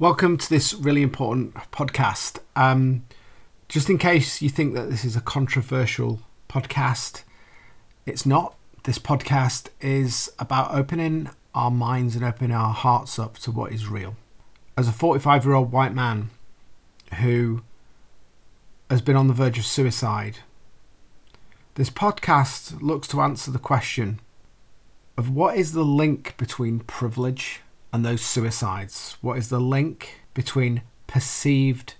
Welcome to this really important podcast. Um, just in case you think that this is a controversial podcast, it's not. This podcast is about opening our minds and opening our hearts up to what is real. As a 45 year old white man who has been on the verge of suicide, this podcast looks to answer the question of what is the link between privilege and those suicides? What is the link between perceived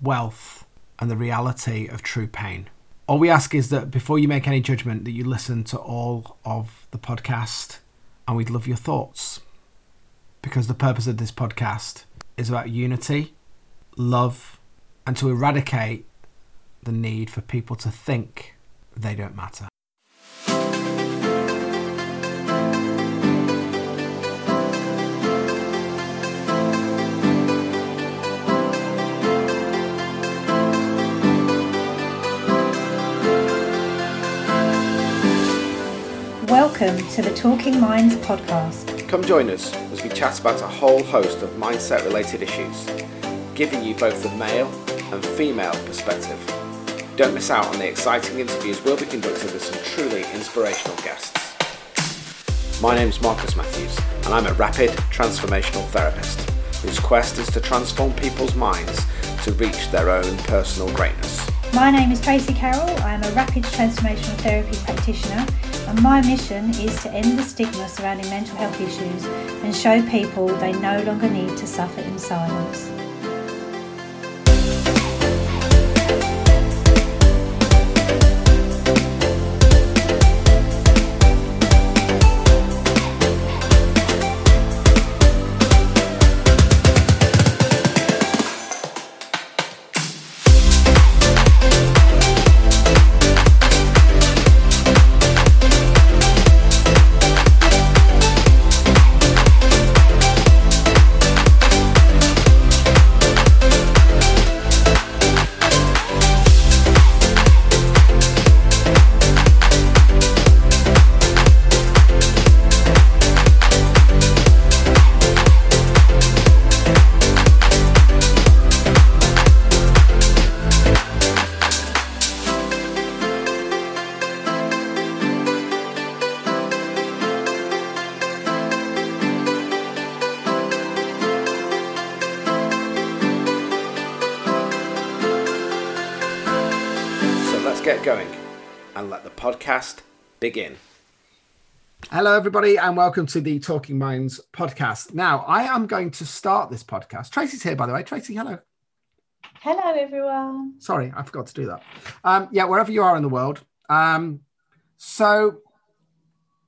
wealth and the reality of true pain? All we ask is that before you make any judgment, that you listen to all of the podcast, and we'd love your thoughts. Because the purpose of this podcast is about unity, love, and to eradicate the need for people to think they don't matter. Welcome to the Talking Minds podcast. Come join us as we chat about a whole host of mindset related issues, giving you both the male and female perspective. Don't miss out on the exciting interviews we'll be conducting with some truly inspirational guests. My name's Marcus Matthews, and I'm a rapid transformational therapist whose quest is to transform people's minds to reach their own personal greatness. My name is Tracy Carroll. I am a rapid transformational therapy practitioner, and my mission is to end the stigma surrounding mental health issues and show people they no longer need to suffer in silence. Begin. Hello, everybody, and welcome to the Talking Minds podcast. Now, I am going to start this podcast. Tracy's here, by the way. Tracy, hello. Hello, everyone. Sorry, I forgot to do that. Um, yeah, wherever you are in the world. Um, so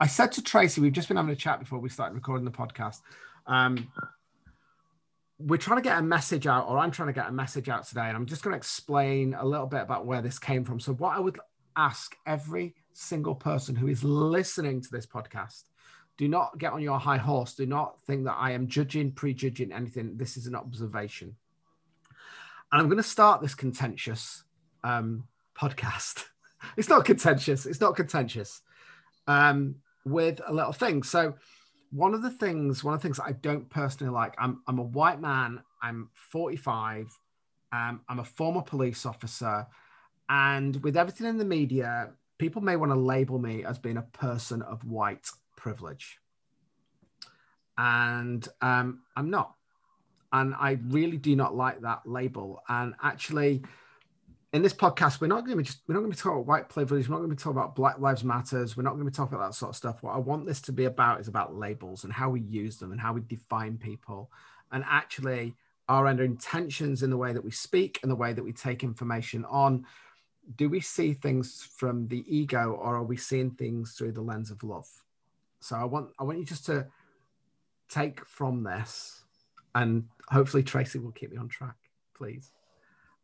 I said to Tracy, we've just been having a chat before we started recording the podcast. Um, we're trying to get a message out, or I'm trying to get a message out today, and I'm just going to explain a little bit about where this came from. So, what I would ask every single person who is listening to this podcast do not get on your high horse. Do not think that I am judging, prejudging anything. This is an observation. And I'm going to start this contentious um, podcast. It's not contentious. It's not contentious. Um, with a little thing. So, one of the things, one of the things I don't personally like, I'm, I'm a white man, I'm 45, um, I'm a former police officer, and with everything in the media, people may want to label me as being a person of white privilege. And um, I'm not. And I really do not like that label. And actually, in this podcast, we're not going to be just we're not going to be talking about white privilege. We're not going to be talking about Black Lives Matters. We're not going to be talking about that sort of stuff. What I want this to be about is about labels and how we use them and how we define people, and actually our intentions in the way that we speak and the way that we take information on. Do we see things from the ego, or are we seeing things through the lens of love? So I want I want you just to take from this, and hopefully Tracy will keep me on track, please.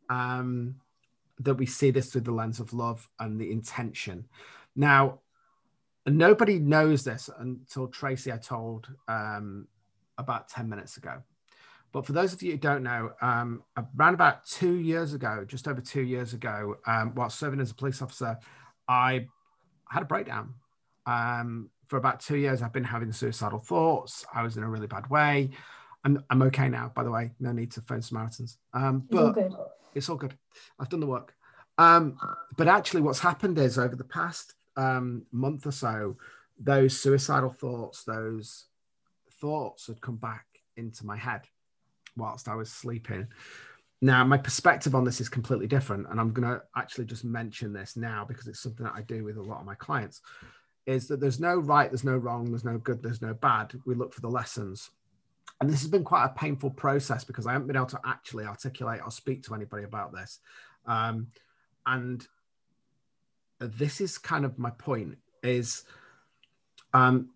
Um, that we see this through the lens of love and the intention. Now, nobody knows this until Tracy I told um, about 10 minutes ago. But for those of you who don't know, um, around about two years ago, just over two years ago, um, while serving as a police officer, I had a breakdown. Um, for about two years, I've been having suicidal thoughts. I was in a really bad way. I'm, I'm okay now, by the way. No need to phone Samaritans. Um, It's all good. it's all good. I've done the work. Um, but actually, what's happened is over the past um, month or so, those suicidal thoughts, those thoughts had come back into my head whilst I was sleeping. Now, my perspective on this is completely different. And I'm going to actually just mention this now because it's something that I do with a lot of my clients is that there's no right, there's no wrong, there's no good, there's no bad. We look for the lessons. And this has been quite a painful process because I haven't been able to actually articulate or speak to anybody about this. Um, and this is kind of my point is um,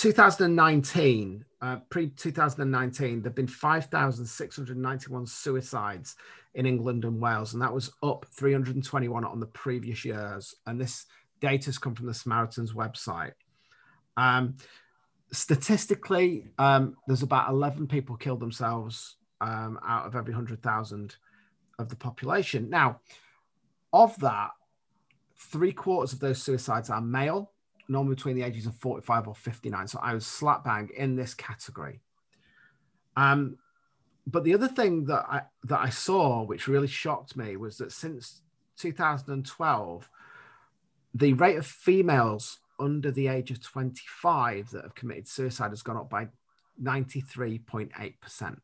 2019 uh, pre 2019 there've been 5691 suicides in england and wales and that was up 321 on the previous years. And this data has come from the samaritans website. Um, statistically um, there's about 11 people kill themselves um, out of every 100000 of the population. Now of that three quarters of those suicides are male normally between the ages of 45 or 59. So I was slap bang in this category. Um, but the other thing that I that I saw, which really shocked me, was that since 2012, the rate of females under the age of 25 that have committed suicide has gone up by 93.8%.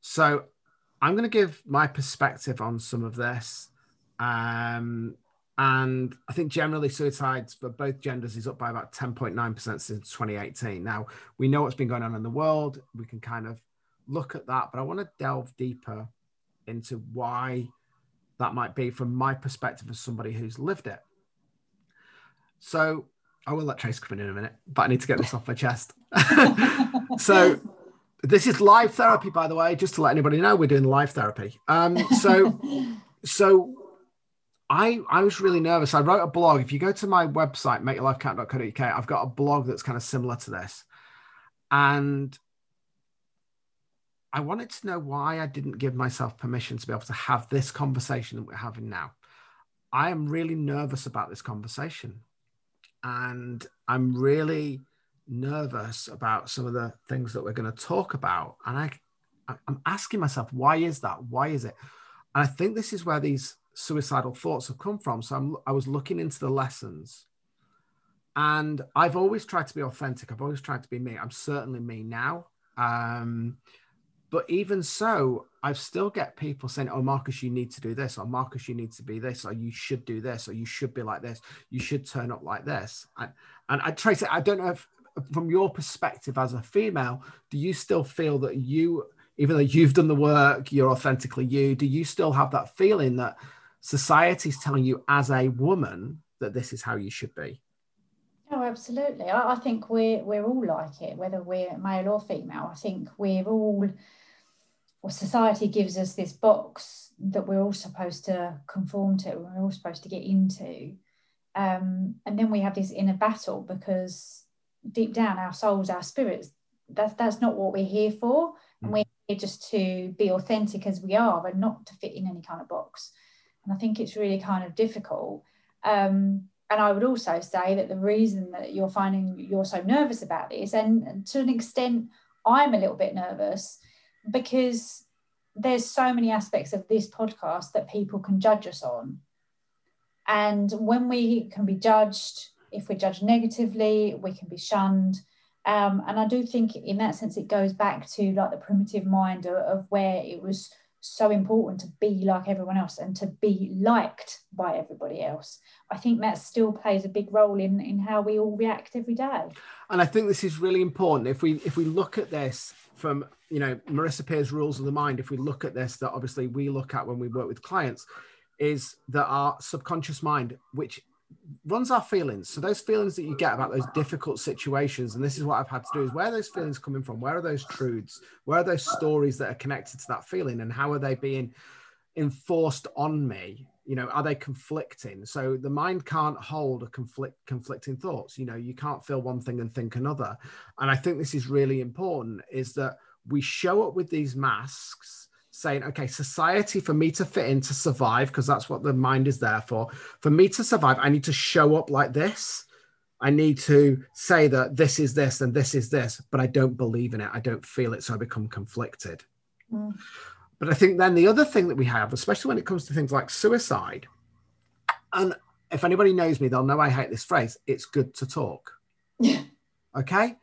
So I'm going to give my perspective on some of this. Um, and I think generally suicides for both genders is up by about 10.9% since 2018. Now, we know what's been going on in the world. We can kind of look at that, but I want to delve deeper into why that might be from my perspective as somebody who's lived it. So I will let Trace come in in a minute, but I need to get this off my chest. so this is live therapy, by the way, just to let anybody know we're doing live therapy. Um, so, so I, I was really nervous. I wrote a blog. If you go to my website, makeyourlifecount.co.uk, I've got a blog that's kind of similar to this. And I wanted to know why I didn't give myself permission to be able to have this conversation that we're having now. I am really nervous about this conversation. And I'm really nervous about some of the things that we're going to talk about. And I, I'm asking myself, why is that? Why is it? And I think this is where these suicidal thoughts have come from. So I'm, I was looking into the lessons. And I've always tried to be authentic. I've always tried to be me. I'm certainly me now. Um, but even so, I've still get people saying, "Oh, Marcus, you need to do this," or "Marcus, you need to be this," or "You should do this," or "You should be like this," "You should turn up like this." And, and I trace it. I don't know if, from your perspective as a female, do you still feel that you, even though you've done the work, you're authentically you? Do you still have that feeling that society's telling you as a woman that this is how you should be? Oh, absolutely. I, I think we're we're all like it, whether we're male or female. I think we're all well, society gives us this box that we're all supposed to conform to, we're all supposed to get into. Um, and then we have this inner battle because deep down, our souls, our spirits, that's, that's not what we're here for. And we're here just to be authentic as we are and not to fit in any kind of box. And I think it's really kind of difficult. Um, and I would also say that the reason that you're finding you're so nervous about this, and, to an extent, I'm a little bit nervous because there's so many aspects of this podcast that people can judge us on. And when we can be judged, if we're judged negatively, we can be shunned. Um, and I do think, in that sense, it goes back to like the primitive mind of, of where it was so important to be like everyone else and to be liked by everybody else. I think that still plays a big role in in how we all react every day. And I think this is really important. If we if we look at this from you know Marisa Peer's rules of the mind, if we look at this, that obviously we look at when we work with clients, is that our subconscious mind, which runs our feelings. So those feelings that you get about those difficult situations, and this is what I've had to do, is where are those feelings coming from? Where are those truths? Where are those stories that are connected to that feeling, and how are they being enforced on me? You know, are they conflicting? So the mind can't hold a conflict conflicting thoughts. You know, you can't feel one thing and think another. And I think this is really important, is that we show up with these masks saying, okay, society, for me to fit in, to survive, because that's what the mind is there for, for me to survive, I need to show up like this. I need to say that this is this and this is this, but I don't believe in it. I don't feel it. So I become conflicted. Mm. But I think then the other thing that we have, especially when it comes to things like suicide, and if anybody knows me, they'll know I hate this phrase it's good to talk. Yeah. Okay.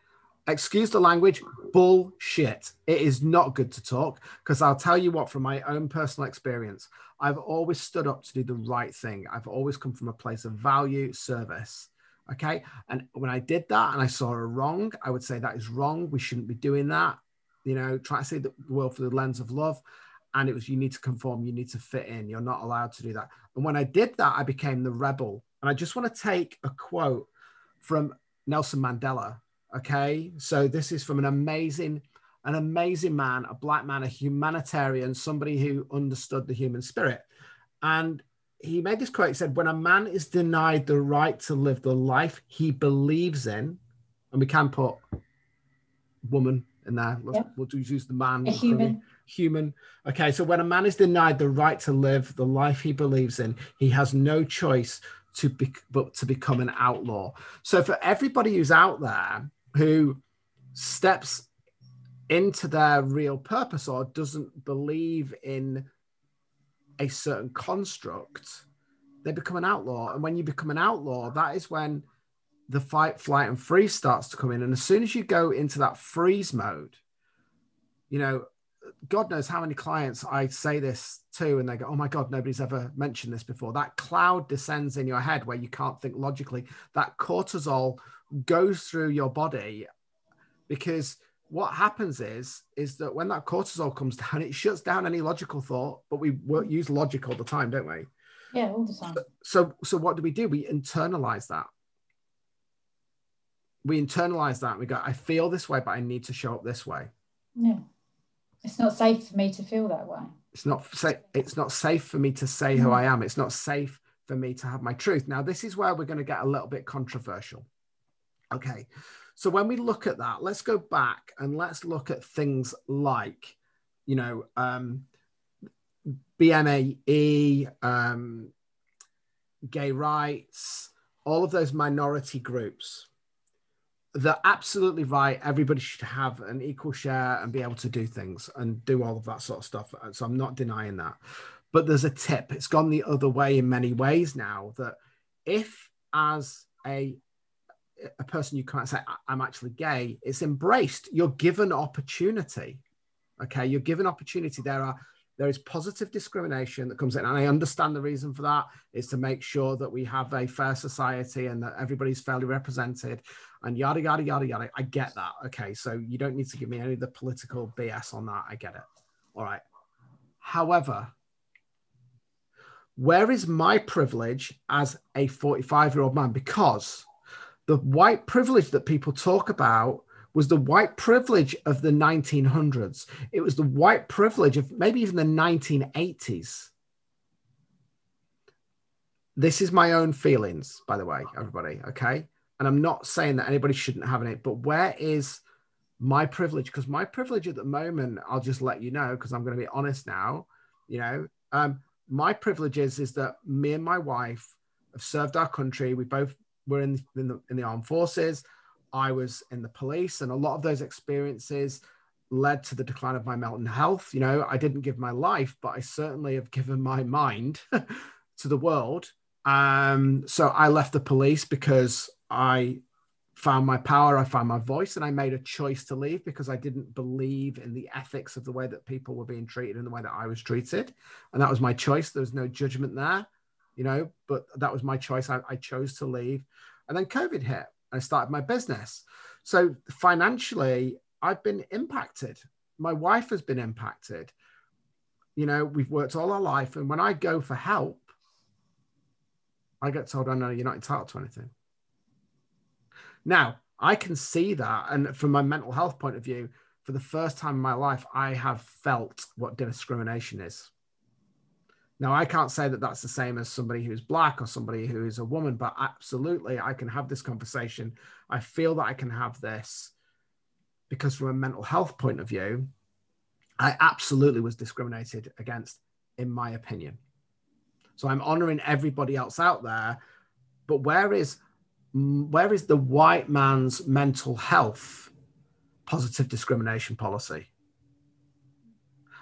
Excuse the language, bullshit. It is not good to talk because I'll tell you what, from my own personal experience, I've always stood up to do the right thing. I've always come from a place of value, service. Okay. And when I did that and I saw a wrong, I would say that is wrong. We shouldn't be doing that. You know, try to see the world through the lens of love. And it was, you need to conform, you need to fit in. You're not allowed to do that. And when I did that, I became the rebel. And I just want to take a quote from Nelson Mandela. Okay. So this is from an amazing, an amazing man, a black man, a humanitarian, somebody who understood the human spirit. And he made this quote. He said, When a man is denied the right to live the life he believes in, and we can put woman in there, let's, we'll just use the man. A human. Human. Okay, so when a man is denied the right to live the life he believes in, he has no choice to be, but to become an outlaw. So for everybody who's out there who steps into their real purpose or doesn't believe in a certain construct, they become an outlaw. And when you become an outlaw, that is when the fight, flight, and freeze starts to come in. And as soon as you go into that freeze mode, you know, God knows how many clients I say this to, and they go, Oh my God, nobody's ever mentioned this before. That cloud descends in your head where you can't think logically. That cortisol goes through your body because what happens is is that when that cortisol comes down, it shuts down any logical thought. But we use logic all the time, don't we? Yeah, all the time. So, so, so what do we do? We internalize that. We internalize that. We go, I feel this way, but I need to show up this way. Yeah, it's not safe for me to feel that way. It's not safe. It's not safe for me to say who mm. I am. It's not safe for me to have my truth. Now, this is where we're going to get a little bit controversial. Okay, so when we look at that, let's go back and let's look at things like, you know, um, BMAE, um, gay rights, all of those minority groups. They're absolutely right. Everybody should have an equal share and be able to do things and do all of that sort of stuff. So I'm not denying that. But there's a tip. It's gone the other way in many ways now that if, as a a person you can't say i'm actually gay it's embraced. You're given opportunity okay? You're given opportunity. There are there is positive discrimination that comes in and i understand the reason for that is to make sure that we have a fair society and that everybody's fairly represented and yada yada yada yada. I get that okay? So you don't need to give me any of the political bs on that. I get it. All right. However where is my privilege as a 45 year old man? Because the white privilege that people talk about was the white privilege of the 1900s. It was the white privilege of maybe even the 1980s. This is my own feelings, by the way, everybody. Okay. And I'm not saying that anybody shouldn't have it, but where is my privilege? Because my privilege at the moment, I'll just let you know, because I'm going to be honest now, you know, um, my privilege is, is that me and my wife have served our country. We both were in, in, the, in the armed forces. I was in the police, and a lot of those experiences led to the decline of my mental health. You know, I didn't give my life, but I certainly have given my mind to the world. Um, so I left the police because I found my power, I found my voice, and I made a choice to leave because I didn't believe in the ethics of the way that people were being treated and the way that I was treated. And that was my choice. There was no judgment there you know, but that was my choice. I, I chose to leave. And then COVID hit. I started my business. So financially, I've been impacted. My wife has been impacted. You know, we've worked all our life. And when I go for help, I get told, oh, no, you're not entitled to anything. Now, I can see that. And from my mental health point of view, for the first time in my life, I have felt what discrimination is. Now, I can't say that that's the same as somebody who's black or somebody who is a woman, but absolutely, I can have this conversation. I feel that I can have this because, from a mental health point of view, I absolutely was discriminated against, in my opinion. So I'm honoring everybody else out there. But where is mm, where is the white man's mental health positive discrimination policy?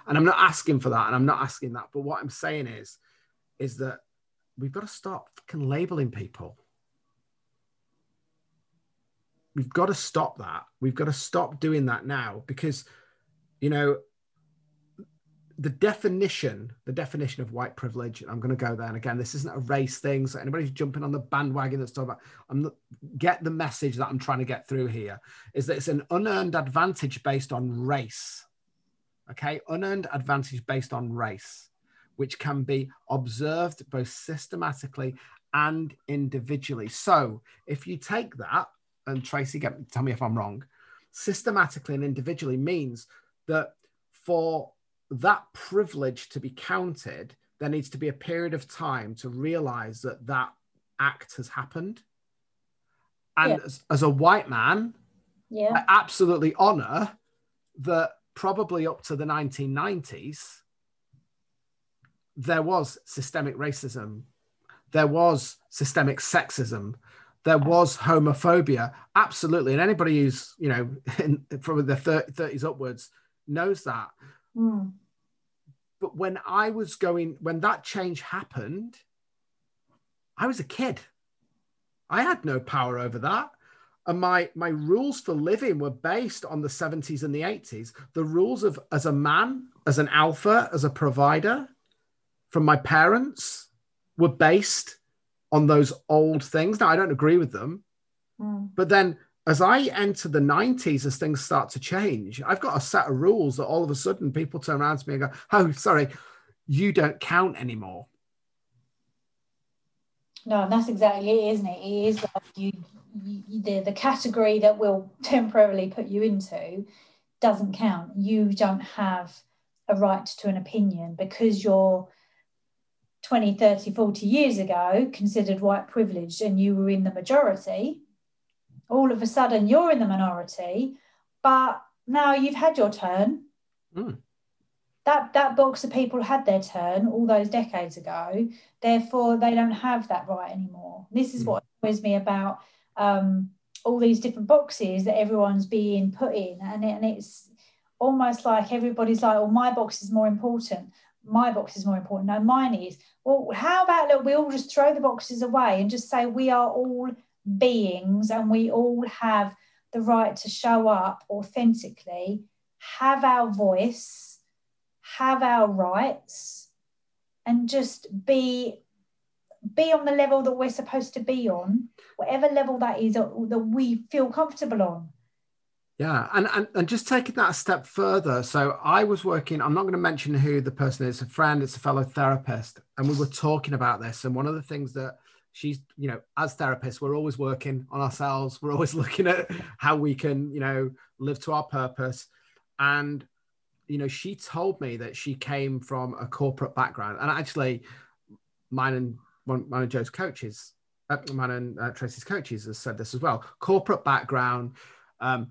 And I'm not asking for that, and I'm not asking that, but what I'm saying is, is that we've got to stop fucking labeling people. We've got to stop that. We've got to stop doing that now because, you know, the definition, the definition of white privilege, and I'm going to go there. And again, this isn't a race thing. So anybody jumping on the bandwagon that's talking about, I'm not, get the message that I'm trying to get through here is that it's an unearned advantage based on race. Okay, unearned advantage based on race, which can be observed both systematically and individually. So if you take that, and Tracy, get, tell me if I'm wrong, systematically and individually means that for that privilege to be counted, there needs to be a period of time to realize that that act has happened. And yeah. as, as, a white man, yeah. I absolutely honor that probably up to the 1990s, there was systemic racism, there was systemic sexism, there was homophobia, absolutely. And anybody who's, you know, in, from the 30, 30s upwards knows that. Mm. But when I was going, when that change happened, I was a kid. I had no power over that. And my, my rules for living were based on the 70s and the 80s. The rules of as a man, as an alpha, as a provider from my parents were based on those old things. Now, I don't agree with them. Mm. But then as I enter the 90s, as things start to change, I've got a set of rules that all of a sudden people turn around to me and go, Oh, sorry, you don't count anymore. No, and that's exactly it, isn't it? It is like you, the, the category that we'll temporarily put you into doesn't count. You don't have a right to an opinion because you're 20, 30, 40 years ago considered white privileged and you were in the majority all of a sudden you're in the minority, but now you've had your turn. Mm. That that box of people had their turn all those decades ago. Therefore, they don't have that right anymore. This is mm. what annoys me about um, all these different boxes that everyone's being put in, and, it, and it's almost like everybody's like, "Oh, my box is more important." my box is more important. No, mine is. Well, how about look, we all just throw the boxes away and just say we are all beings and we all have the right to show up authentically, have our voice, have our rights, and just be be on the level that we're supposed to be on, whatever level that is uh, that we feel comfortable on. Yeah, and, and and just taking that a step further. So I was working. I'm not going to mention who the person is. A friend. It's a fellow therapist, and we were talking about this. And one of the things that she's you know as therapists we're always working on ourselves we're always looking at how we can you know live to our purpose and you know she told me that she came from a corporate background and actually mine and one mine and joe's coaches uh, and uh, tracy's coaches has said this as well. Corporate background um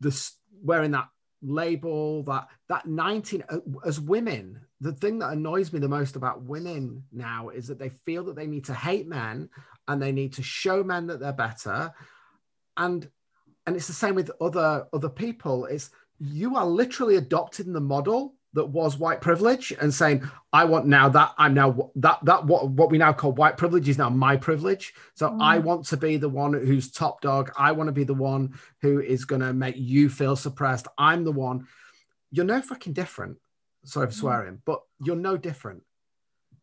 this wearing that label that that 19 uh, as women the thing that annoys me the most about women now is that they feel that they need to hate men and they need to show men that they're better. And and it's the same with other other people. It's you are literally adopting the model that was white privilege and saying i want now that i'm now that that what what we now call white privilege is now my privilege. So mm. i want to be the one who's top dog. I want to be the one who is going to make you feel suppressed. I'm the one. You're no fucking different. Sorry for mm. swearing but you're no different.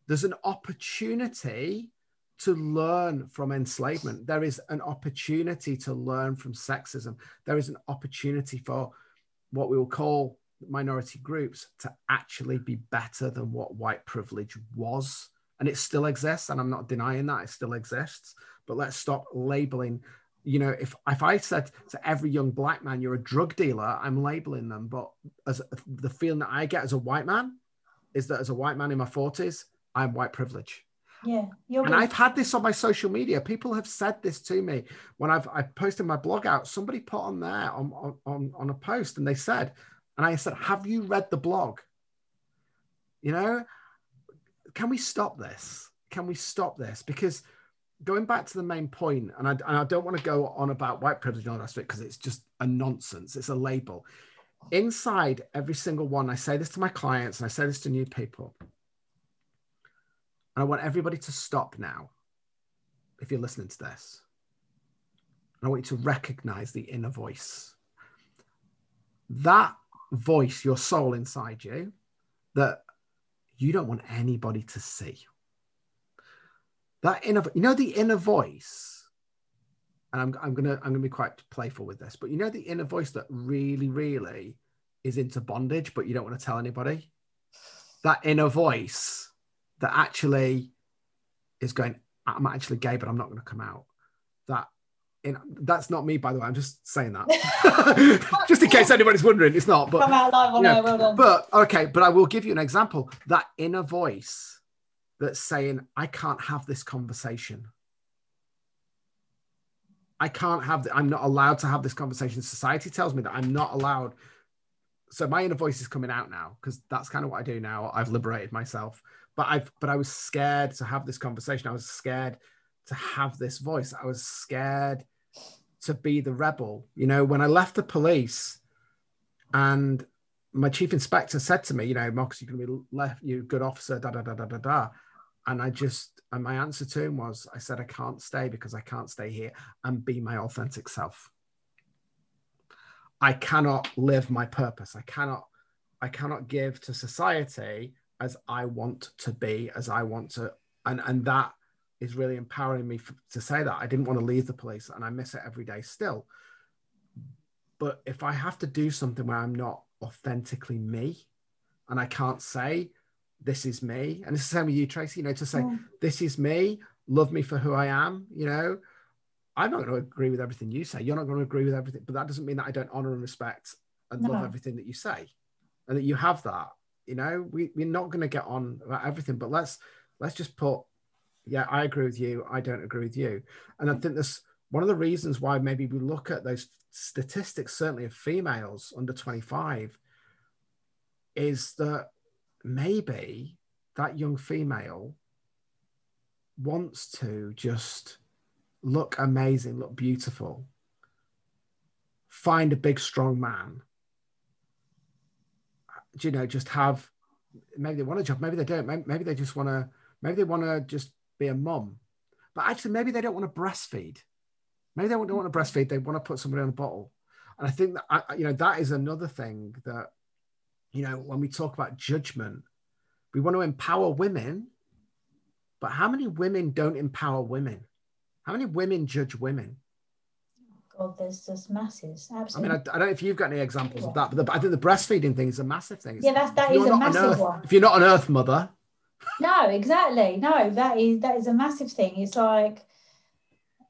There's an opportunity to learn from enslavement. There is an opportunity to learn from sexism. There is an opportunity for what we will call minority groups to actually be better than what white privilege was. And it still exists. And I'm not denying that it still exists. But let's stop labeling. You know, if, if I said to every young black man, you're a drug dealer, I'm labeling them. But as the feeling that I get as a white man is that as a white man in my 40s, I'm white privilege. Yeah. and I've had this on my social media. People have said this to me when I've I posted my blog out. Somebody put on there on, on, on a post and they said, and I said, Have you read the blog? You know, can we stop this? Can we stop this? Because going back to the main point, and I, and I don't want to go on about white privilege and all it because it's just a nonsense. It's a label. Inside every single one, I say this to my clients and I say this to new people. And I want everybody to stop now if you're listening to this. And I want you to recognize the inner voice. That voice, your soul inside you, that you don't want anybody to see. That inner, you know, the inner voice, and I'm, I'm gonna I'm gonna be quite playful with this, but you know the inner voice that really, really is into bondage, but you don't want to tell anybody. That inner voice that actually is going, I'm actually gay, but I'm not going to come out. That in, that's not me, by the way. I'm just saying that, just in case anybody's wondering. It's not. But Come out live on yeah, air, well but okay, but I will give you an example. That inner voice that's saying, I can't have this conversation. I can't have, the, I'm not allowed to have this conversation. Society tells me that I'm not allowed. So my inner voice is coming out now because that's kind of what I do now. I've liberated myself, but I've, but I was scared to have this conversation. I was scared to have this voice. I was scared to be the rebel. You know, when I left the police and my chief inspector said to me, you know, Marcus, you're going to be left, you're a good officer, da da da da da da. And I just, and my answer to him was, I said, I can't stay because I can't stay here and be my authentic self. I cannot live my purpose. I cannot, I cannot give to society as I want to be, as I want to, and and that is really empowering me f- to say that. I didn't want to leave the police, and I miss it every day still. But if I have to do something where I'm not authentically me, and I can't say this is me, and it's the same with you, Tracy. You know, to say Mm. this is me, love me for who I am. You know, I'm not going to agree with everything you say. You're not going to agree with everything, but that doesn't mean that I don't honor and respect and love everything that you say, and that you have that. You know, we we're not going to get on about everything, but let's let's just put, yeah, I agree with you. I don't agree with you, and I think this one of the reasons why maybe we look at those statistics, certainly of females under 25, is that maybe that young female wants to just look amazing, look beautiful, find a big, strong man. Do you know, just have maybe they want a job, maybe they don't, maybe, maybe they just want to, maybe they want to just be a mom. but actually, maybe they don't want to breastfeed. Maybe they don't want to breastfeed, they want to put somebody on a bottle. And I think that, I- you know, that is another thing that, you know, when we talk about judgment, we want to empower women, but how many women don't empower women? How many women judge women? God, there's just masses. Absolutely. I mean, I, I don't know if you've got any examples of that, but the, I think the breastfeeding thing is a massive thing. It's- yeah, that's that is a massive earth, one. if you're not an earth mother, No, exactly. No, that is that is a massive thing. It's like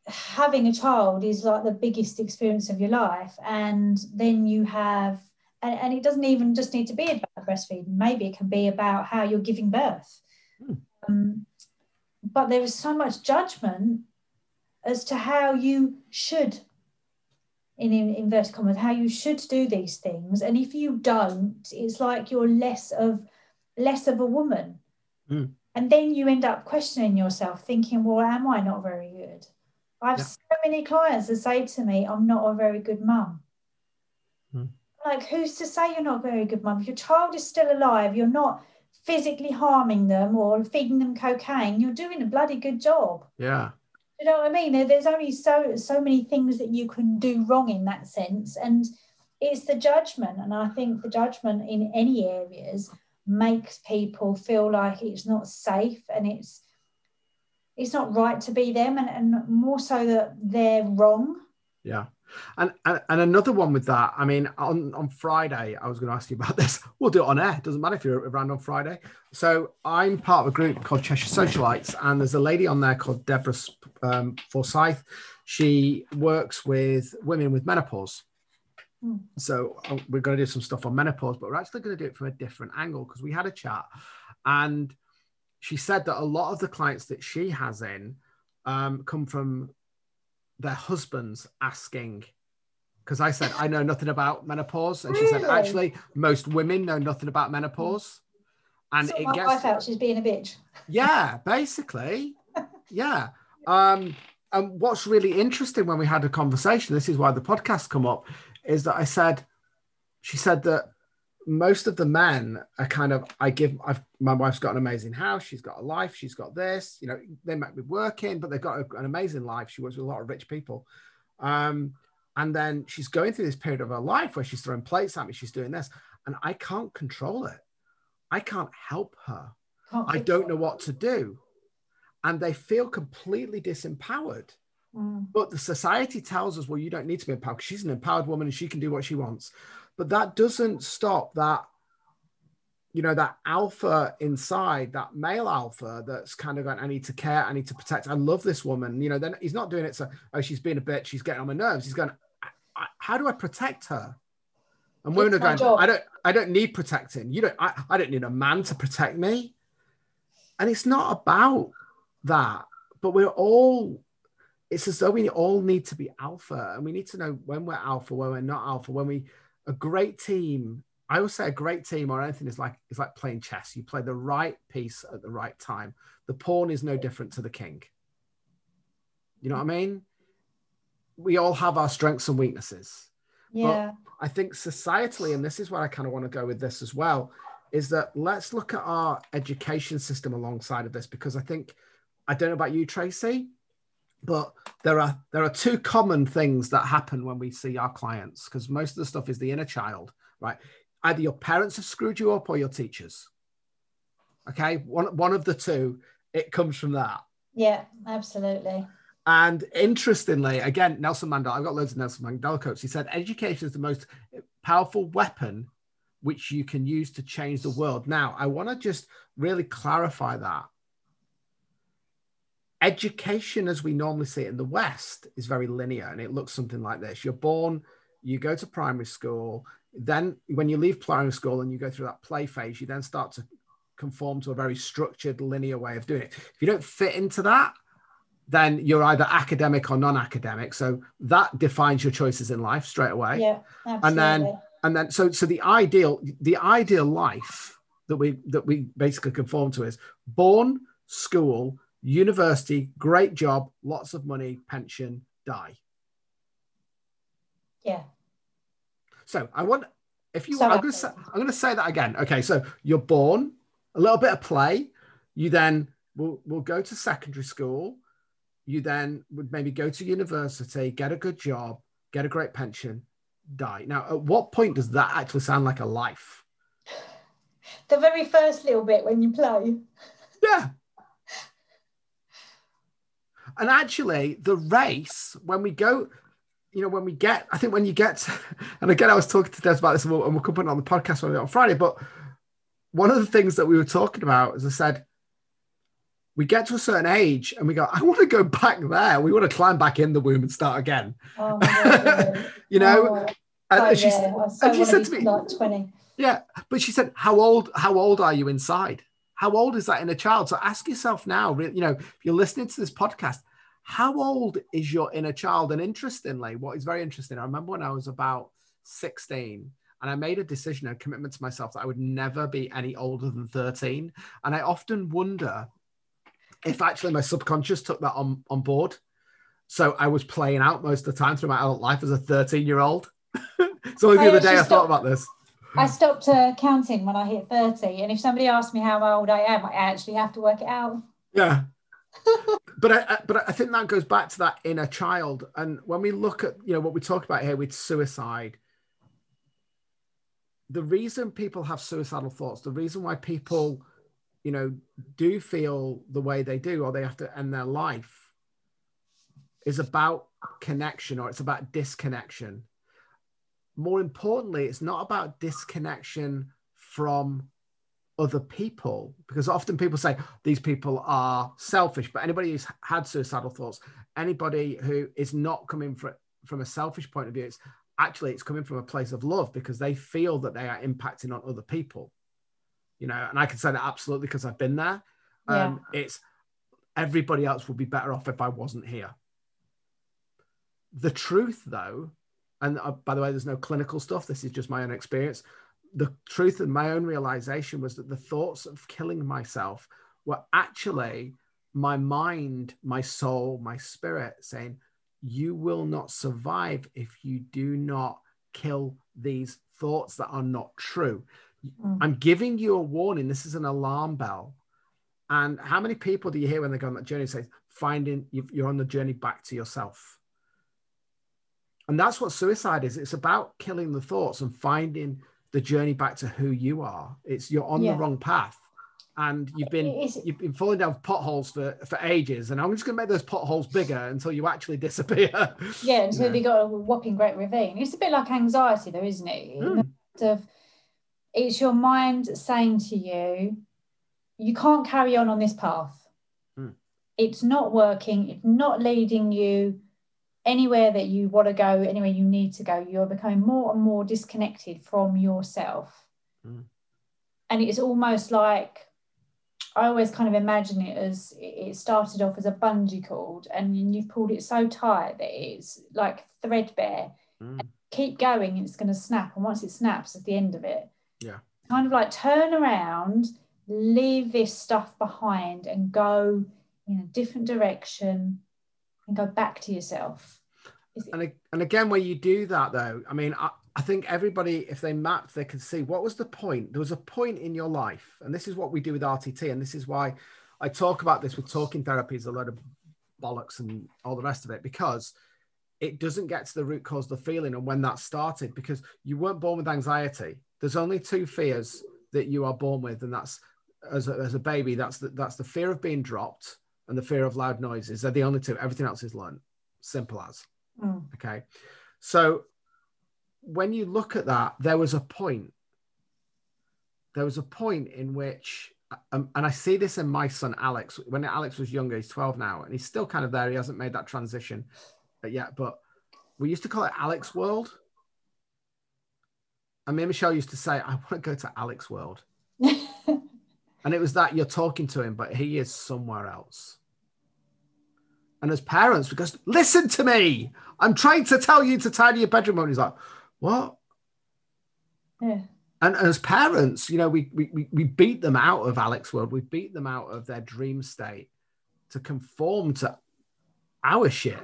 having a child is like the biggest experience of your life, and then you have, and, and it doesn't even just need to be about breastfeeding. Maybe it can be about how you're giving birth. Hmm. Um, but there is so much judgment as to how you should, in, in inverted commas, how you should do these things, and if you don't, it's like you're less of less of a woman. And then you end up questioning yourself, thinking, well, am I not very good? I have Yeah. so many clients that say to me, I'm not a very good mum. Hmm. Like, who's to say you're not a very good mum? If your child is still alive, you're not physically harming them or feeding them cocaine, you're doing a bloody good job. yeah, You know what I mean? There's only so so many things that you can do wrong in that sense, and it's the judgment. And I think the judgment in any areas makes people feel like it's not safe and it's it's not right to be them, and, and more so that they're wrong. yeah. And, and and another one with that, I mean, on, on Friday, I was going to ask you about this. We'll do it on air. Doesn't matter if you're around on Friday. So I'm part of a group called Cheshire Socialites, and there's a lady on there called Deborah um, Forsyth. She works with women with menopause. Hmm. So uh, we're going to do some stuff on menopause, but we're actually going to do it from a different angle because we had a chat, and she said that a lot of the clients that she has in um, come from their husbands asking because I said I know nothing about menopause, and she said actually most women know nothing about menopause, and Sort it my gets wife out, she's being a bitch. yeah, basically, yeah. Um, and what's really interesting when we had a conversation, this is why the podcast come up, is that I said, she said that most of the men are kind of I give I've my wife's got an amazing house, she's got a life, she's got this, you know, they might be working, but they've got a, an amazing life. She works with a lot of rich people. Um, and then she's going through this period of her life where she's throwing plates at me, she's doing this, and I can't control it. I can't help her. Can't I don't know what to do. And they feel completely disempowered. Mm. But the society tells us, well, you don't need to be empowered. She's an empowered woman and she can do what she wants. But that doesn't stop that, you know, that alpha inside, that male alpha that's kind of going, I need to care, I need to protect. I love this woman. You know, then he's not doing it so, oh, she's being a bitch, she's getting on my nerves. He's going, how do I protect her? And women are going, job. I don't, I don't need protecting. You don't, I, I don't need a man to protect me. And it's not about that, but we're all, it's as though we all need to be alpha and we need to know when we're alpha, when we're not alpha, when we, a great team, I always say a great team or anything is like, is like playing chess. You play the right piece at the right time. The pawn is no different to the king. You know what I mean? We all have our strengths and weaknesses. Yeah. But I think societally, and this is where I kind of want to go with this as well, is that let's look at our education system alongside of this because I think I don't know about you, Tracy, but there are there are two common things that happen when we see our clients because most of the stuff is the inner child, right? Either your parents have screwed you up or your teachers. Okay, one one of the two, it comes from that. Yeah, absolutely. And interestingly, again, Nelson Mandela, I've got loads of Nelson Mandela quotes. He said, education is the most powerful weapon which you can use to change the world. Now, I want to just really clarify that. Education, as we normally see it in the West, is very linear and it looks something like this. You're born, you go to primary school, then when you leave primary school and you go through that play phase, you then start to conform to a very structured, linear way of doing it. If you don't fit into that, then you're either academic or non-academic. So that defines your choices in life straight away. Yeah, absolutely. And then and then so so the ideal the ideal life that we that we basically conform to is born, school, university, great job, lots of money, pension, die. Yeah. So I want if you so I'm gonna say I'm gonna say that again. Okay, so you're born, a little bit of play, you then will will go to secondary school you then would maybe go to university, get a good job, get a great pension, die. Now, at what point does that actually sound like a life? The very first little bit when you play. Yeah. And actually, the race, when we go, you know, when we get, I think when you get, and again, I was talking to Des about this, and we'll, and we'll come on the podcast on Friday, but one of the things that we were talking about, as I said, we get to a certain age and we go, I want to go back there. We want to climb back in the womb and start again. Oh, you know? Oh, and, she, so and she said to me, like 20. Yeah. But she said, How old, how old are you inside? How old is that in a child? So ask yourself now, you know, if you're listening to this podcast, how old is your inner child? And interestingly, what is very interesting, I remember when I was about 16 and I made a decision, a commitment to myself that I would never be any older than 13. And I often wonder if actually my subconscious took that on, on board. So I was playing out most of the time through my adult life as a 13 year old. so the other day I thought about this. I stopped uh, counting when I hit 30. And if somebody asks me how old I am, I actually have to work it out. Yeah. but I, but I think that goes back to that inner child. And when we look at, you know, what we talk about here with suicide, the reason people have suicidal thoughts, the reason why people you know, do feel the way they do or they have to end their life is about connection or it's about disconnection. More importantly, it's not about disconnection from other people because often people say these people are selfish but anybody who's had suicidal thoughts anybody who is not coming from from a selfish point of view it's actually it's coming from a place of love because they feel that they are impacting on other people you know, and I can say that absolutely because I've been there. Yeah. Um, it's everybody else would be better off if I wasn't here. The truth, though, and uh, by the way, there's no clinical stuff. This is just my own experience. The truth and my own realization was that the thoughts of killing myself were actually my mind, my soul, my spirit saying, You will not survive if you do not kill these thoughts that are not true. Mm. I'm giving you a warning. This is an alarm bell. And how many people do you hear when they go on that journey say, finding you're on the journey back to yourself? And that's what suicide is. It's about killing the thoughts and finding the journey back to who you are. It's you're on yeah. the wrong path and you've been you've been falling down potholes for for ages and i'm just going to make those potholes bigger until you actually disappear yeah until yeah. got a whopping great ravine it's a bit like anxiety though isn't it mm. of, it's your mind saying to you you can't carry on on this path mm. it's not working it's not leading you anywhere that you want to go anywhere you need to go you're becoming more and more disconnected from yourself mm. and it's almost like I always kind of imagine it as it started off as a bungee cord and you've pulled it so tight that it's like threadbare. Mm. Keep going, and it's going to snap. And once it snaps, at the end of it. Yeah. Kind of like turn around, leave this stuff behind and go in a different direction and go back to yourself. And, and again, when you do that, though, I mean, I, I think everybody, if they mapped, they could see what was the point. There was a point in your life, and this is what we do with RTT, and this is why I talk about this with talking therapies, a lot of bollocks and all the rest of it, because it doesn't get to the root cause of the feeling and when that started, because you weren't born with anxiety. There's only two fears that you are born with, and that's as a, as a baby, that's the, that's the fear of being dropped and the fear of loud noises. They're the only two. Everything else is learned. Simple as. Mm. Okay. So when you look at that, there was a point. There was a point in which, um, and I see this in my son Alex. When Alex was younger, he's 12 now, and he's still kind of there. He hasn't made that transition yet, but we used to call it Alex World. And me and Michelle used to say, I want to go to Alex World. and it was that you're talking to him, but he is somewhere else. And as parents, because listen to me, I'm trying to tell you to tidy your bedroom. And he's like, what? Yeah. And as parents, you know, we, we, we beat them out of Alex World. We beat them out of their dream state to conform to our shit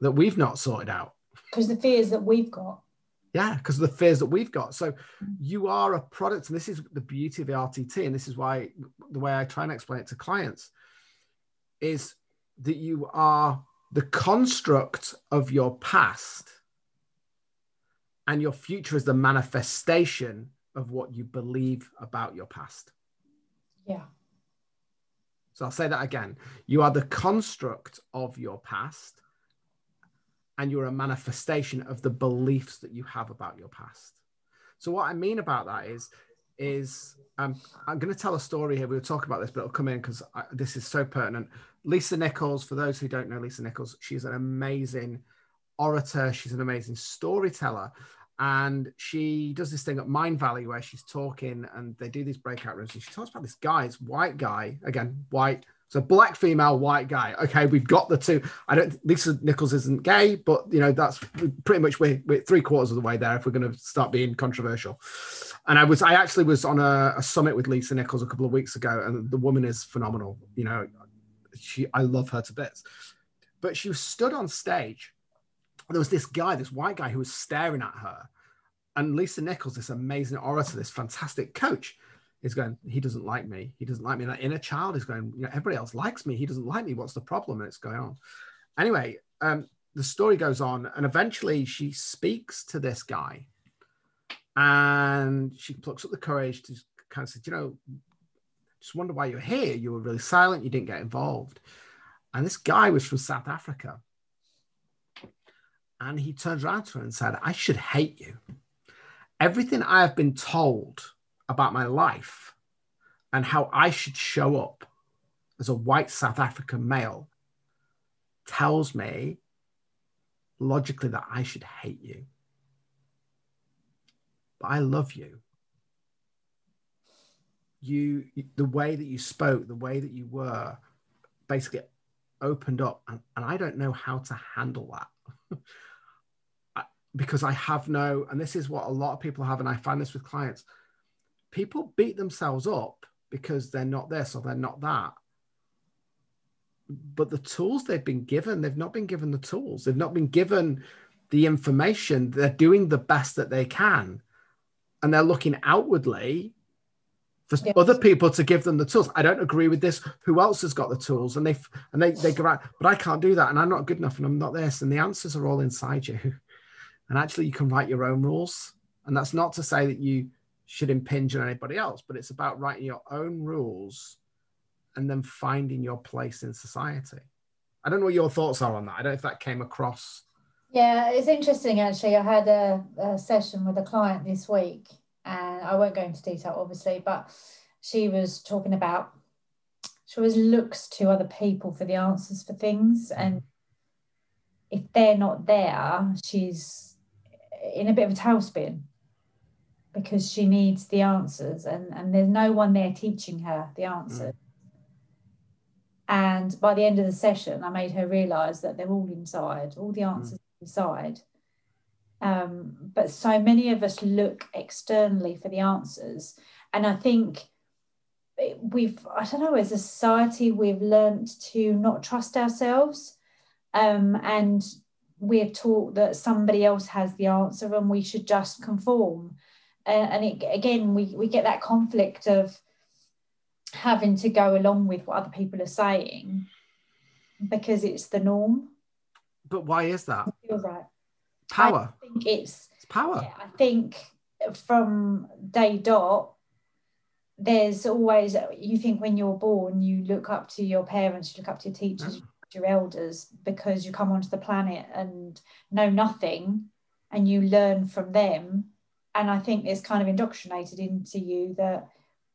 that we've not sorted out. Because the fears that we've got. Yeah, because of the fears that we've got. So mm. you are a product, and this is the beauty of the RTT, and this is why the way I try and explain it to clients is that you are the construct of your past and your future is the manifestation of what you believe about your past. Yeah. So I'll say that again. You are the construct of your past, and you're a manifestation of the beliefs that you have about your past. So what I mean about that is, is um, I'm going to tell a story here. We were talking about this, but it'll come in because this is so pertinent. Lisa Nichols, for those who don't know Lisa Nichols, she's an amazing orator. She's an amazing storyteller. And she does this thing at Mindvalley where she's talking and they do these breakout rooms. And she talks about this guy, this white guy, again, white. So black female, white guy. Okay, we've got the two. I don't. Lisa Nichols isn't gay, but you know that's pretty much we're, we're three quarters of the way there if we're going to start being controversial. And I was, I actually was on a, a summit with Lisa Nichols a couple of weeks ago, and the woman is phenomenal. You know, she, I love her to bits. But she stood on stage there was this guy, this white guy who was staring at her. And Lisa Nichols, this amazing orator, this fantastic coach, is going, he doesn't like me. He doesn't like me. That inner child is going, you know, everybody else likes me. He doesn't like me. What's the problem? And it's going on. Anyway, um, the story goes on, and eventually she speaks to this guy. And she plucks up the courage to kind of say, you know, just wonder why you're here. You were really silent. You didn't get involved. And this guy was from South Africa. And he turned around to her and said, I should hate you. Everything I have been told about my life and how I should show up as a white South African male tells me logically that I should hate you. But I love you. You, the way that you spoke, the way that you were, basically opened up, and, and I don't know how to handle that. because I have no, and this is what a lot of people have, and I find this with clients. People beat themselves up because they're not this or they're not that. but the tools they've been given, they've not been given the tools. They've not been given the information. They're doing the best that they can. And they're looking outwardly for yes. other people to give them the tools. I don't agree with this. Who else has got the tools? And they and they they go out, but I can't do that, and I'm not good enough, and I'm not this. And the answers are all inside you. And actually, you can write your own rules. And that's not to say that you should impinge on anybody else, but it's about writing your own rules and then finding your place in society. I don't know what your thoughts are on that. I don't know if that came across. Yeah, it's interesting actually. I had a, a session with a client this week, and I won't go into detail, obviously, but she was talking about she always looks to other people for the answers for things, mm-hmm. and if they're not there, she's in a bit of a tailspin because she needs the answers and, and there's no one there teaching her the answers. Mm. And by the end of the session, I made her realize that they're all inside, all the mm. answers mm. inside. Um, but so many of us look externally for the answers. And I think we've, I don't know, as a society, we've learned to not trust ourselves. Um, and we're taught that somebody else has the answer and we should just conform Uh, and it, again we, we get that conflict of having to go along with what other people are saying because it's the norm. But why is that? You're right power. I think it's, it's power. yeah, i think from day dot there's always you think when you're born you look up to your parents you look up to your teachers mm. yeah. your elders because you come onto the planet and know nothing and you learn from them and I think it's kind of indoctrinated into you that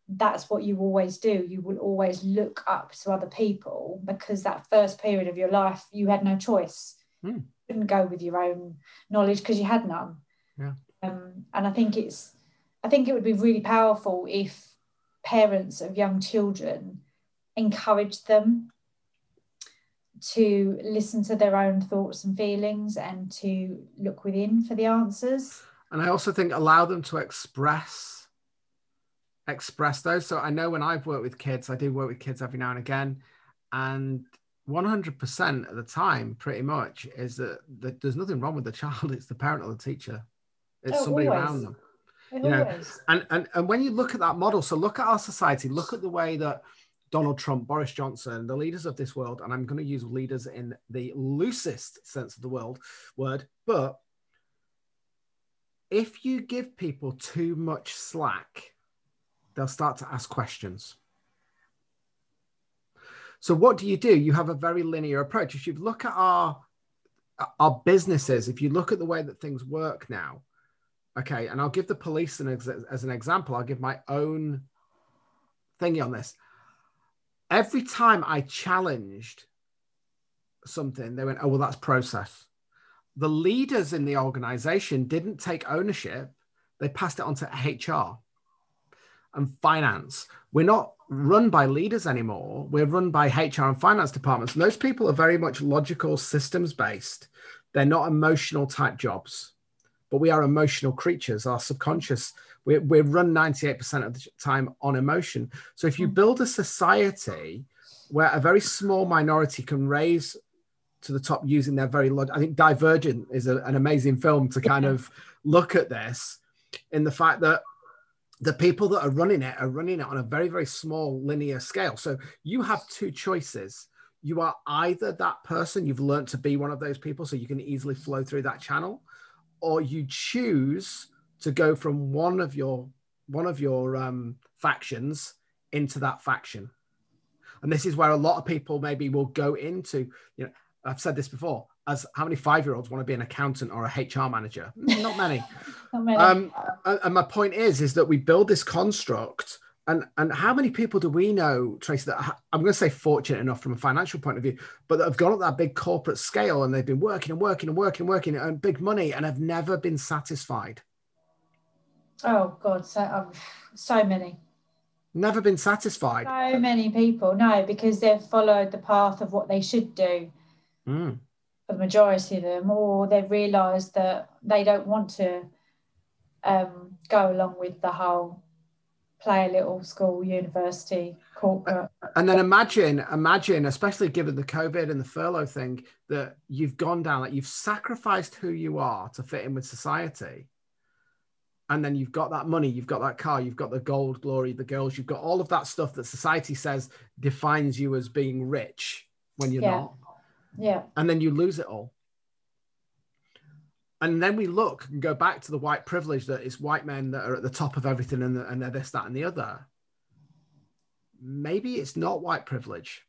that's what you always do. You will always look up to other people because that first period of your life you had no choice. Mm. You couldn't go with your own knowledge because you had none. Yeah. Um, and I think it's I think it would be really powerful if parents of young children encouraged them to listen to their own thoughts and feelings and to look within for the answers and I also think allow them to express express those. So I know when I've worked with kids, I do work with kids every now and again, and 100% of the time, pretty much, is that, that there's nothing wrong with the child. It's the parent or the teacher. It's oh, somebody always. around them. It you know, and, and and when you look at that model, so look at our society, look at the way that Donald Trump, Boris Johnson, the leaders of this world, and I'm going to use leaders in the loosest sense of the world word, but if you give people too much slack, they'll start to ask questions. So what do you do? You have a very linear approach. If you look at our our businesses, if you look at the way that things work now, okay, and I'll give the police an ex- as an example. I'll give my own thingy on this. Every time I challenged something, they went, "Oh, well, that's process." The leaders in the organization didn't take ownership, they passed it on to HR and finance. We're not run by leaders anymore. We're run by HR and finance departments. And those people are very much logical, systems based. They're not emotional type jobs, but we are emotional creatures. Our subconscious, we're, we're run 98% of the time on emotion. So if you hmm. build a society where a very small minority can raise to the top using their very log- I think Divergent is a, an amazing film to kind of look at this in the fact that the people that are running it are running it on a very very small linear scale. So you have two choices. You are either that person you've learned to be one of those people, so you can easily flow through that channel, or you choose to go from one of your one of your um, factions into that faction and this is where a lot of people maybe will go into you know I've said this before. As how many five-year-olds want to be an accountant or a HR manager? Not many. Not many. Um, and my point is, is that we build this construct, and and how many people do we know, Tracy? That I'm going to say fortunate enough from a financial point of view, but that have gone up that big corporate scale and they've been working and working and working and working and big money and have never been satisfied. Oh God, so um, so many. Never been satisfied. So many people, no, because they've followed the path of what they should do mm. for the majority of them, or they've realised that they don't want to um, go along with the whole play a little school, university, corporate. And then imagine, imagine, especially given the COVID and the furlough thing, that you've gone down, like you've sacrificed who you are to fit in with society. And then you've got that money, you've got that car, you've got the gold, glory, the girls, you've got all of that stuff that society says defines you as being rich when you're Yeah. not. Yeah. And then you lose it all. And then we look and go back to the white privilege that it's white men that are at the top of everything and, and they're this, that, and the other. Maybe it's not white privilege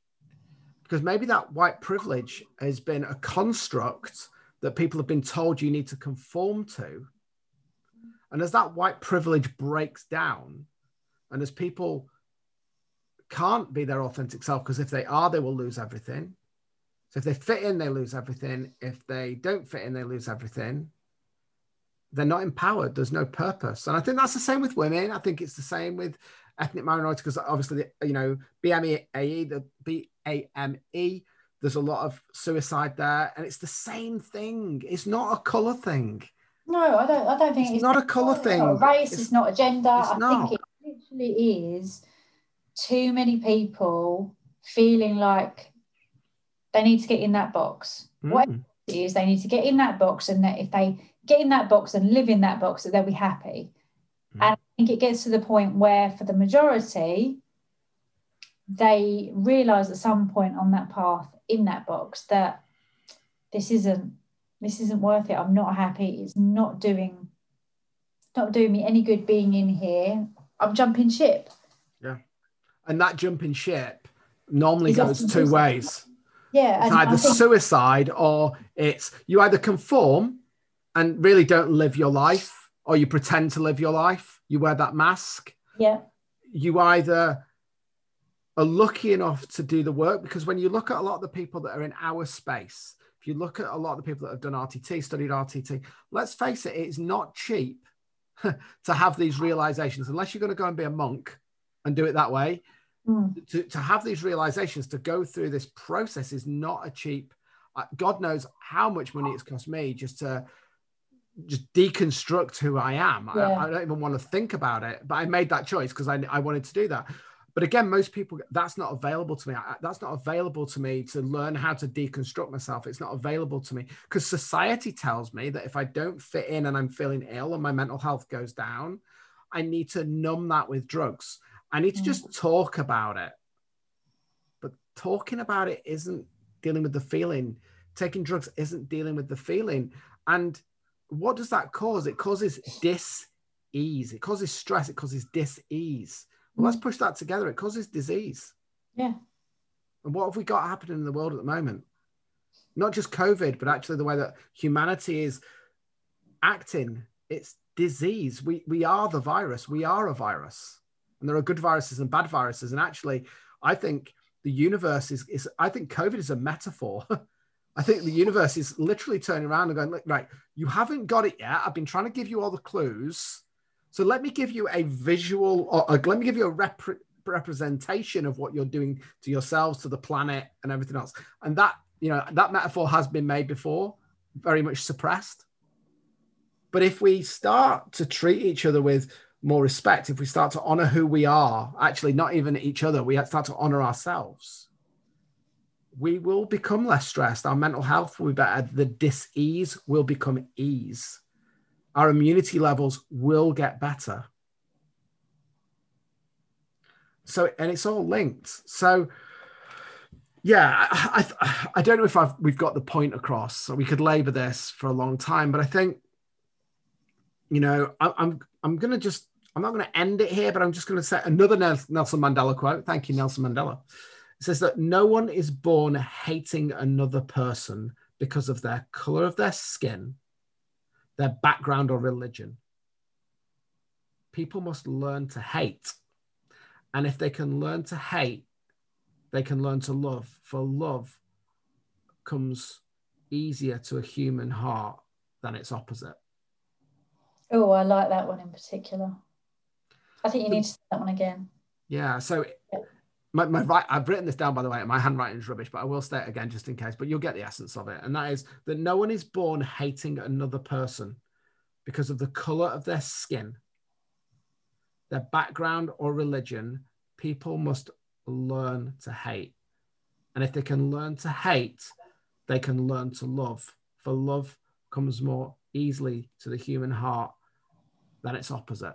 because maybe that white privilege has been a construct that people have been told you need to conform to. And as that white privilege breaks down, and as people can't be their authentic self, because if they are, they will lose everything. So if they fit in, they lose everything. If they don't fit in, they lose everything. They're not empowered. There's no purpose. And I think that's the same with women. I think it's the same with ethnic minorities because obviously, you know, BME, the BAME, there's a lot of suicide there. And it's the same thing. It's not a color thing. No, I don't. I don't think It's not a colour it's thing. not a race. It's- It's, not a gender. it's I not. think it literally is too many people feeling like they need to get in that box. What Mm. it is, they need to get in that box, and that if they get in that box and live in that box, that they'll be happy. Mm. And I think it gets to the point where, for the majority, they realize at some point on that path in that box that this isn't this isn't worth it. I'm not happy. It's not doing not doing me any good being in here. I'm jumping ship. Yeah. And that jumping ship normally Is goes two ways. Yeah, It's either think, suicide or it's you either conform and really don't live your life or you pretend to live your life. You wear that mask. yeah, You either are lucky enough to do the work because when you look at a lot of the people that are in our space, if you look at a lot of the people that have done RTT, studied RTT, let's face it, it's not cheap to have these realizations unless you're going to go and be a monk and do it that way Mm. to, to have these realizations to go through this process is not a cheap uh, god knows how much money it's cost me just to just deconstruct who i am. Yeah. I, I don't even want to think about it but i made that choice because I, I wanted to do that. But again most people that's not available to me. I, that's not available to me to learn how to deconstruct myself. It's not available to me because society tells me that if i don't fit in and i'm feeling ill and my mental health goes down i need to numb that with drugs I need to Mm. just talk about it. But talking about it isn't dealing with the feeling. Taking drugs isn't dealing with the feeling. And what does that cause? It causes dis-ease. It causes stress. It causes dis-ease. Well, let's push that together. It causes disease. yeah, And what have we got happening in the world at the moment? Not just COVID, but actually the way that humanity is acting. It's disease. We we are the virus. We are a virus. And there are good viruses and bad viruses. And actually, I think the universe is, is I think COVID is a metaphor. I think the universe is literally turning around and going, "Look, right, you haven't got it yet. I've been trying to give you all the clues. So let me give you a visual, or, or let me give you a rep- representation of what you're doing to yourselves, to the planet, and everything else. And that, you know, that metaphor has been made before, very much suppressed. But if we start to treat each other with more respect, if we start to honor who we are, actually, not even each other, we start to honor ourselves, we will become less stressed. Our mental health will be better. The dis-ease will become ease. Our immunity levels will get better. So, and it's all linked. So, yeah, I, I, I don't know if I've, we've got the point across. So we could labor this for a long time, but I think, you know, I, I'm I'm gonna just I'm not gonna end it here, but I'm just gonna say another Nelson Mandela quote. Thank you, Nelson Mandela. It says that no one is born hating another person because of their color of their skin, their background, or religion. People must learn to hate. And if they can learn to hate, they can learn to love. For love comes easier to a human heart than its opposite. Oh, I like that one in particular. I think you need to say that one again. Yeah. So my, my right, I've written this down by the way. My handwriting is rubbish, but I will say it again just in case. But you'll get the essence of it, and that is that no one is born hating another person because of the color of their skin, their background, or religion, people must learn to hate. And if they can learn to hate, they can learn to love. For love comes more easily to the human heart than its opposite.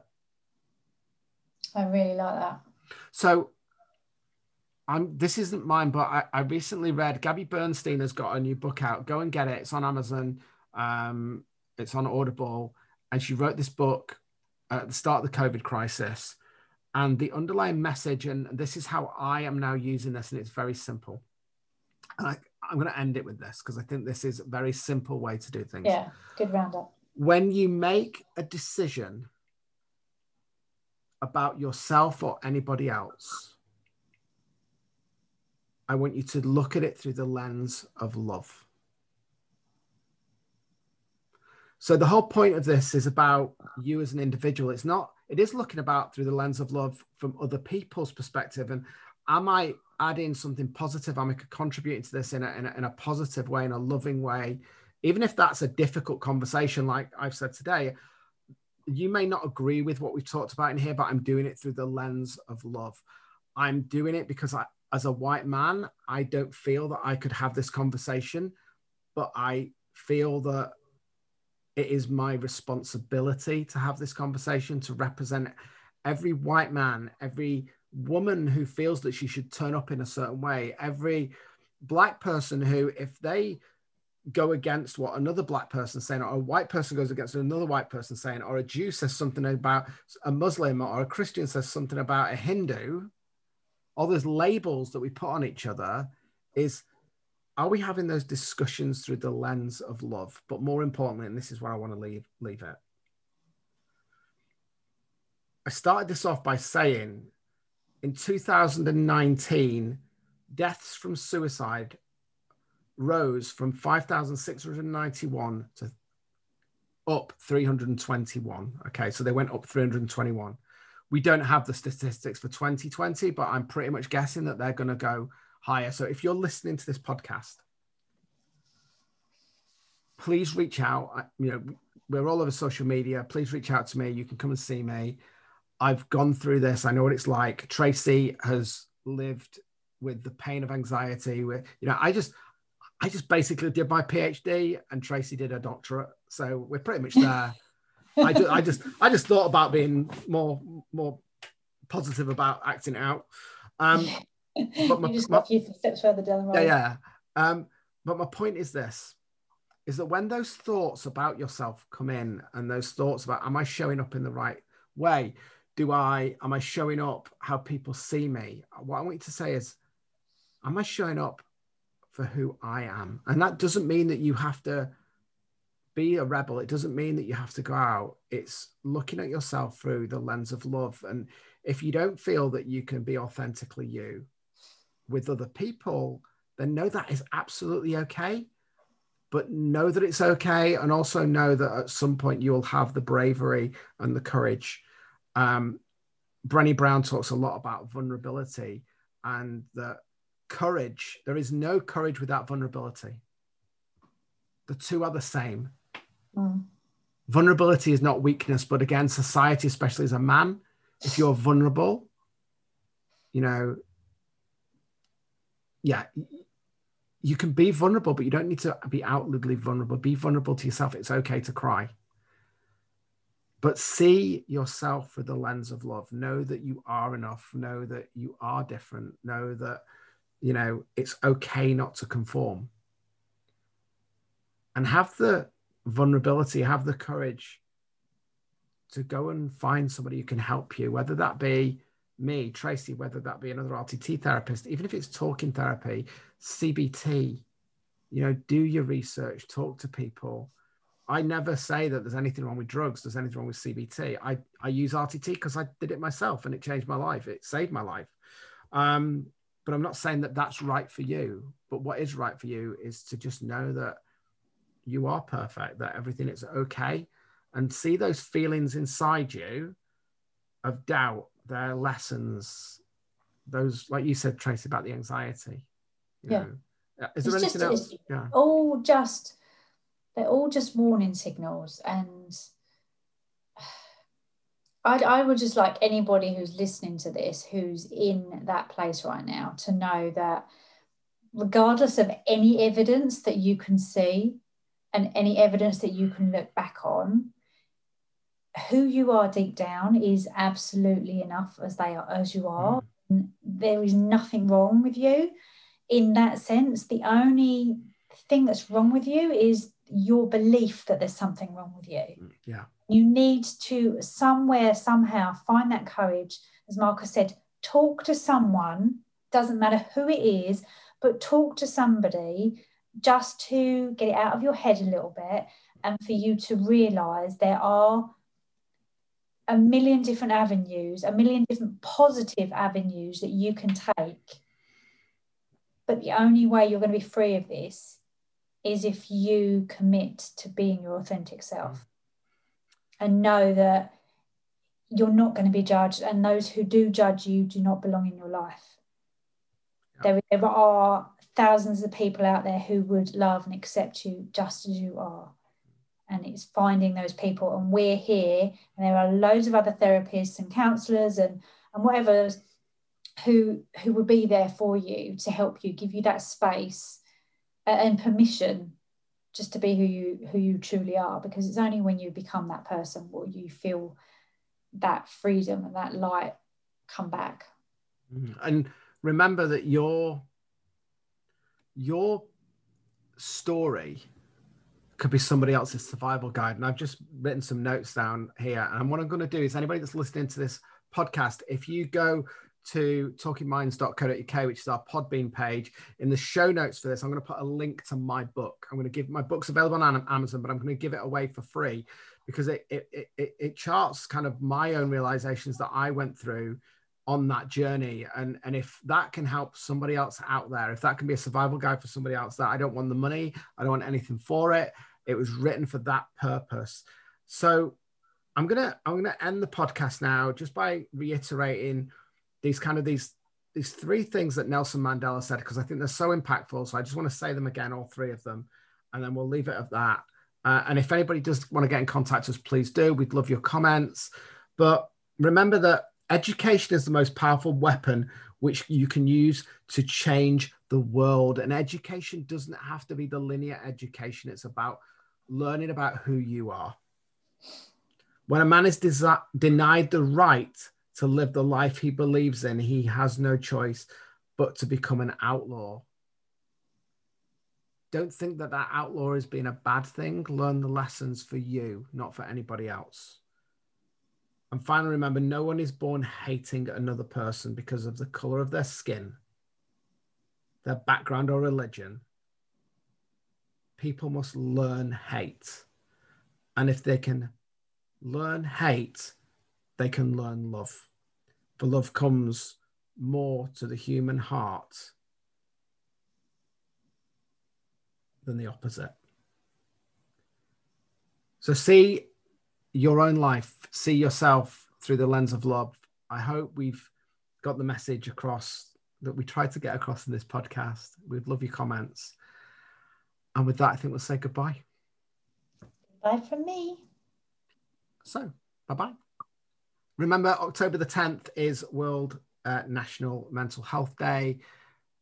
I really like that. So I'm this isn't mine, but I, I recently read Gabby Bernstein has got a new book out. Go and get it. It's on Amazon. Um, it's on Audible. And she wrote this book at the start of the COVID crisis. And the underlying message, and this is how I am now using this, and it's very simple. And I, I'm going to end it with this because I think this is a very simple way to do things. Yeah, good roundup. When you make a decision about yourself or anybody else, I want you to look at it through the lens of love. So the whole point of this is about you as an individual. It's not, it is looking about through the lens of love from other people's perspective. And am I adding something positive? Am I contributing to this in a, in a, in a positive way, in a loving way? Even if that's a difficult conversation, like I've said today, you may not agree with what we've talked about in here, but I'm doing it through the lens of love. I'm doing it because I, as a white man, I don't feel that I could have this conversation, but I feel that it is my responsibility to have this conversation to represent every white man, every woman who feels that she should turn up in a certain way, every black person who, if they go against what another black person saying, or a white person goes against another white person saying, or a Jew says something about a Muslim, or a Christian says something about a Hindu, all those labels that we put on each other is are we having those discussions through the lens of love? But more importantly, and this is where I want to leave, leave it. I started this off by saying in 2019, deaths from suicide rose from 5,691 to up 321. Okay, so they went up 321. We don't have the statistics for 2020, but I'm pretty much guessing that they're going to go higher. So if you're listening to this podcast, please reach out. You know, we're all over social media. Please reach out to me. You can come and see me. I've gone through this. I know what it's like. Tracy has lived with the pain of anxiety. With you know, I just, I just basically did my PhD, and Tracy did her doctorate. So we're pretty much there. I just, I just, I just thought about being more, more positive about acting out. Um, but my, you just got a few steps further down the road. Yeah, yeah. Um, but my point is this: is that when those thoughts about yourself come in, and those thoughts about, am I showing up in the right way? Do I, am I showing up how people see me? What I want you to say is, am I showing up for who I am? And that doesn't mean that you have to be a rebel. It doesn't mean that you have to go out. It's looking at yourself through the lens of love. And if you don't feel that you can be authentically you, with other people, then know that is absolutely okay. But know that it's okay, and also know that at some point you will have the bravery and the courage. Um, Brené Brown talks a lot about vulnerability and that courage, there is no courage without vulnerability. The two are the same. Mm. Vulnerability is not weakness, but again, society, especially as a man, if you're vulnerable, you know, yeah, you can be vulnerable, but you don't need to be outwardly vulnerable. Be vulnerable to yourself. It's okay to cry. But see yourself through the lens of love. Know that you are enough. Know that you are different. Know that, you know, it's okay not to conform. And have the vulnerability, have the courage to go and find somebody who can help you, whether that be me, Tracy, whether that be another RTT therapist, even if it's talking therapy, CBT, you know, do your research, talk to people. I never say that there's anything wrong with drugs, there's anything wrong with CBT. I, I use RTT because I did it myself and it changed my life, it saved my life. Um, but I'm not saying that that's right for you. But what is right for you is to just know that you are perfect, that everything is okay, and see those feelings inside you of doubt their lessons, those like you said, Tracy, about the anxiety. yeah. Know. Is there it's anything just, else? Yeah. All just they're all just warning signals, and I'd, I would just like anybody who's listening to this who's in that place right now to know that regardless of any evidence that you can see and any evidence that you can look back on who you are deep down is absolutely enough as they are as you are. Mm. there is nothing wrong with you. In that sense the only thing that's wrong with you is your belief that there's something wrong with you. Mm, yeah you need to somewhere somehow find that courage as marcus said talk to someone doesn't matter who it is but talk to somebody just to get it out of your head a little bit and for you to realize there are a million different avenues, a million different positive avenues that you can take. But the only way you're going to be free of this is if you commit to being your authentic self and know that you're not going to be judged, and those who do judge you do not belong in your life. There, there are thousands of people out there who would love and accept you just as you are and it's finding those people and we're here and there are loads of other therapists and counselors and and whatever who who will be there for you to help you give you that space and permission just to be who you who you truly are because it's only when you become that person will you feel that freedom and that light come back mm-hmm. and remember that your your story could be somebody else's survival guide. And I've just written some notes down here. And what I'm going to do is anybody that's listening to this podcast, if you go to talkingminds.co.uk, which is our Podbean page, in the show notes for this, I'm going to put a link to my book. I'm going to give my book's available on Amazon, but I'm going to give it away for free because it it, it, it charts kind of my own realizations that I went through on that journey. And and if that can help somebody else out there if that can be a survival guide for somebody else that i don't want the money i don't want anything for it it was written for that purpose. So i'm gonna i'm gonna end the podcast now just by reiterating these kind of these these three things that nelson mandela said because i think they're so impactful so i just want to say them again all three of them and then we'll leave it at that uh, and if anybody does want to get in contact with us please do we'd love your comments but remember that Education is the most powerful weapon which you can use to change the world. And education doesn't have to be the linear education, it's about learning about who you are. When a man is desi- denied the right to live the life he believes in, he has no choice but to become an outlaw. Don't think that that outlaw has been a bad thing. Learn the lessons for you, not for anybody else. And finally, remember no one is born hating another person because of the color of their skin, their background, or religion. People must learn hate. And if they can learn hate, they can learn love. For love comes more to the human heart than the opposite. So, see your own life, see yourself through the lens of love. I hope we've got the message across that we tried to get across in this podcast. We'd love your comments. And with that, I think we'll say goodbye. Bye from me. So, bye bye. Remember, October the 10th is World uh, National Mental Health Day.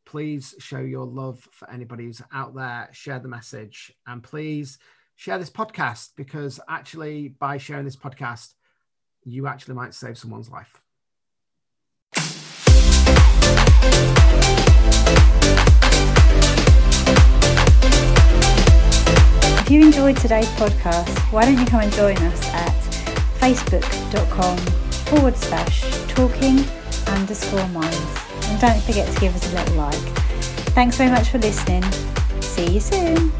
Please show your love for anybody who's out there, share the message, and please share this podcast because actually, by sharing this podcast, you actually might save someone's life. If you enjoyed today's podcast, why don't you come and join us at facebook.com forward slash talking underscore minds. And don't forget to give us a little like. Thanks very much for listening. See you soon.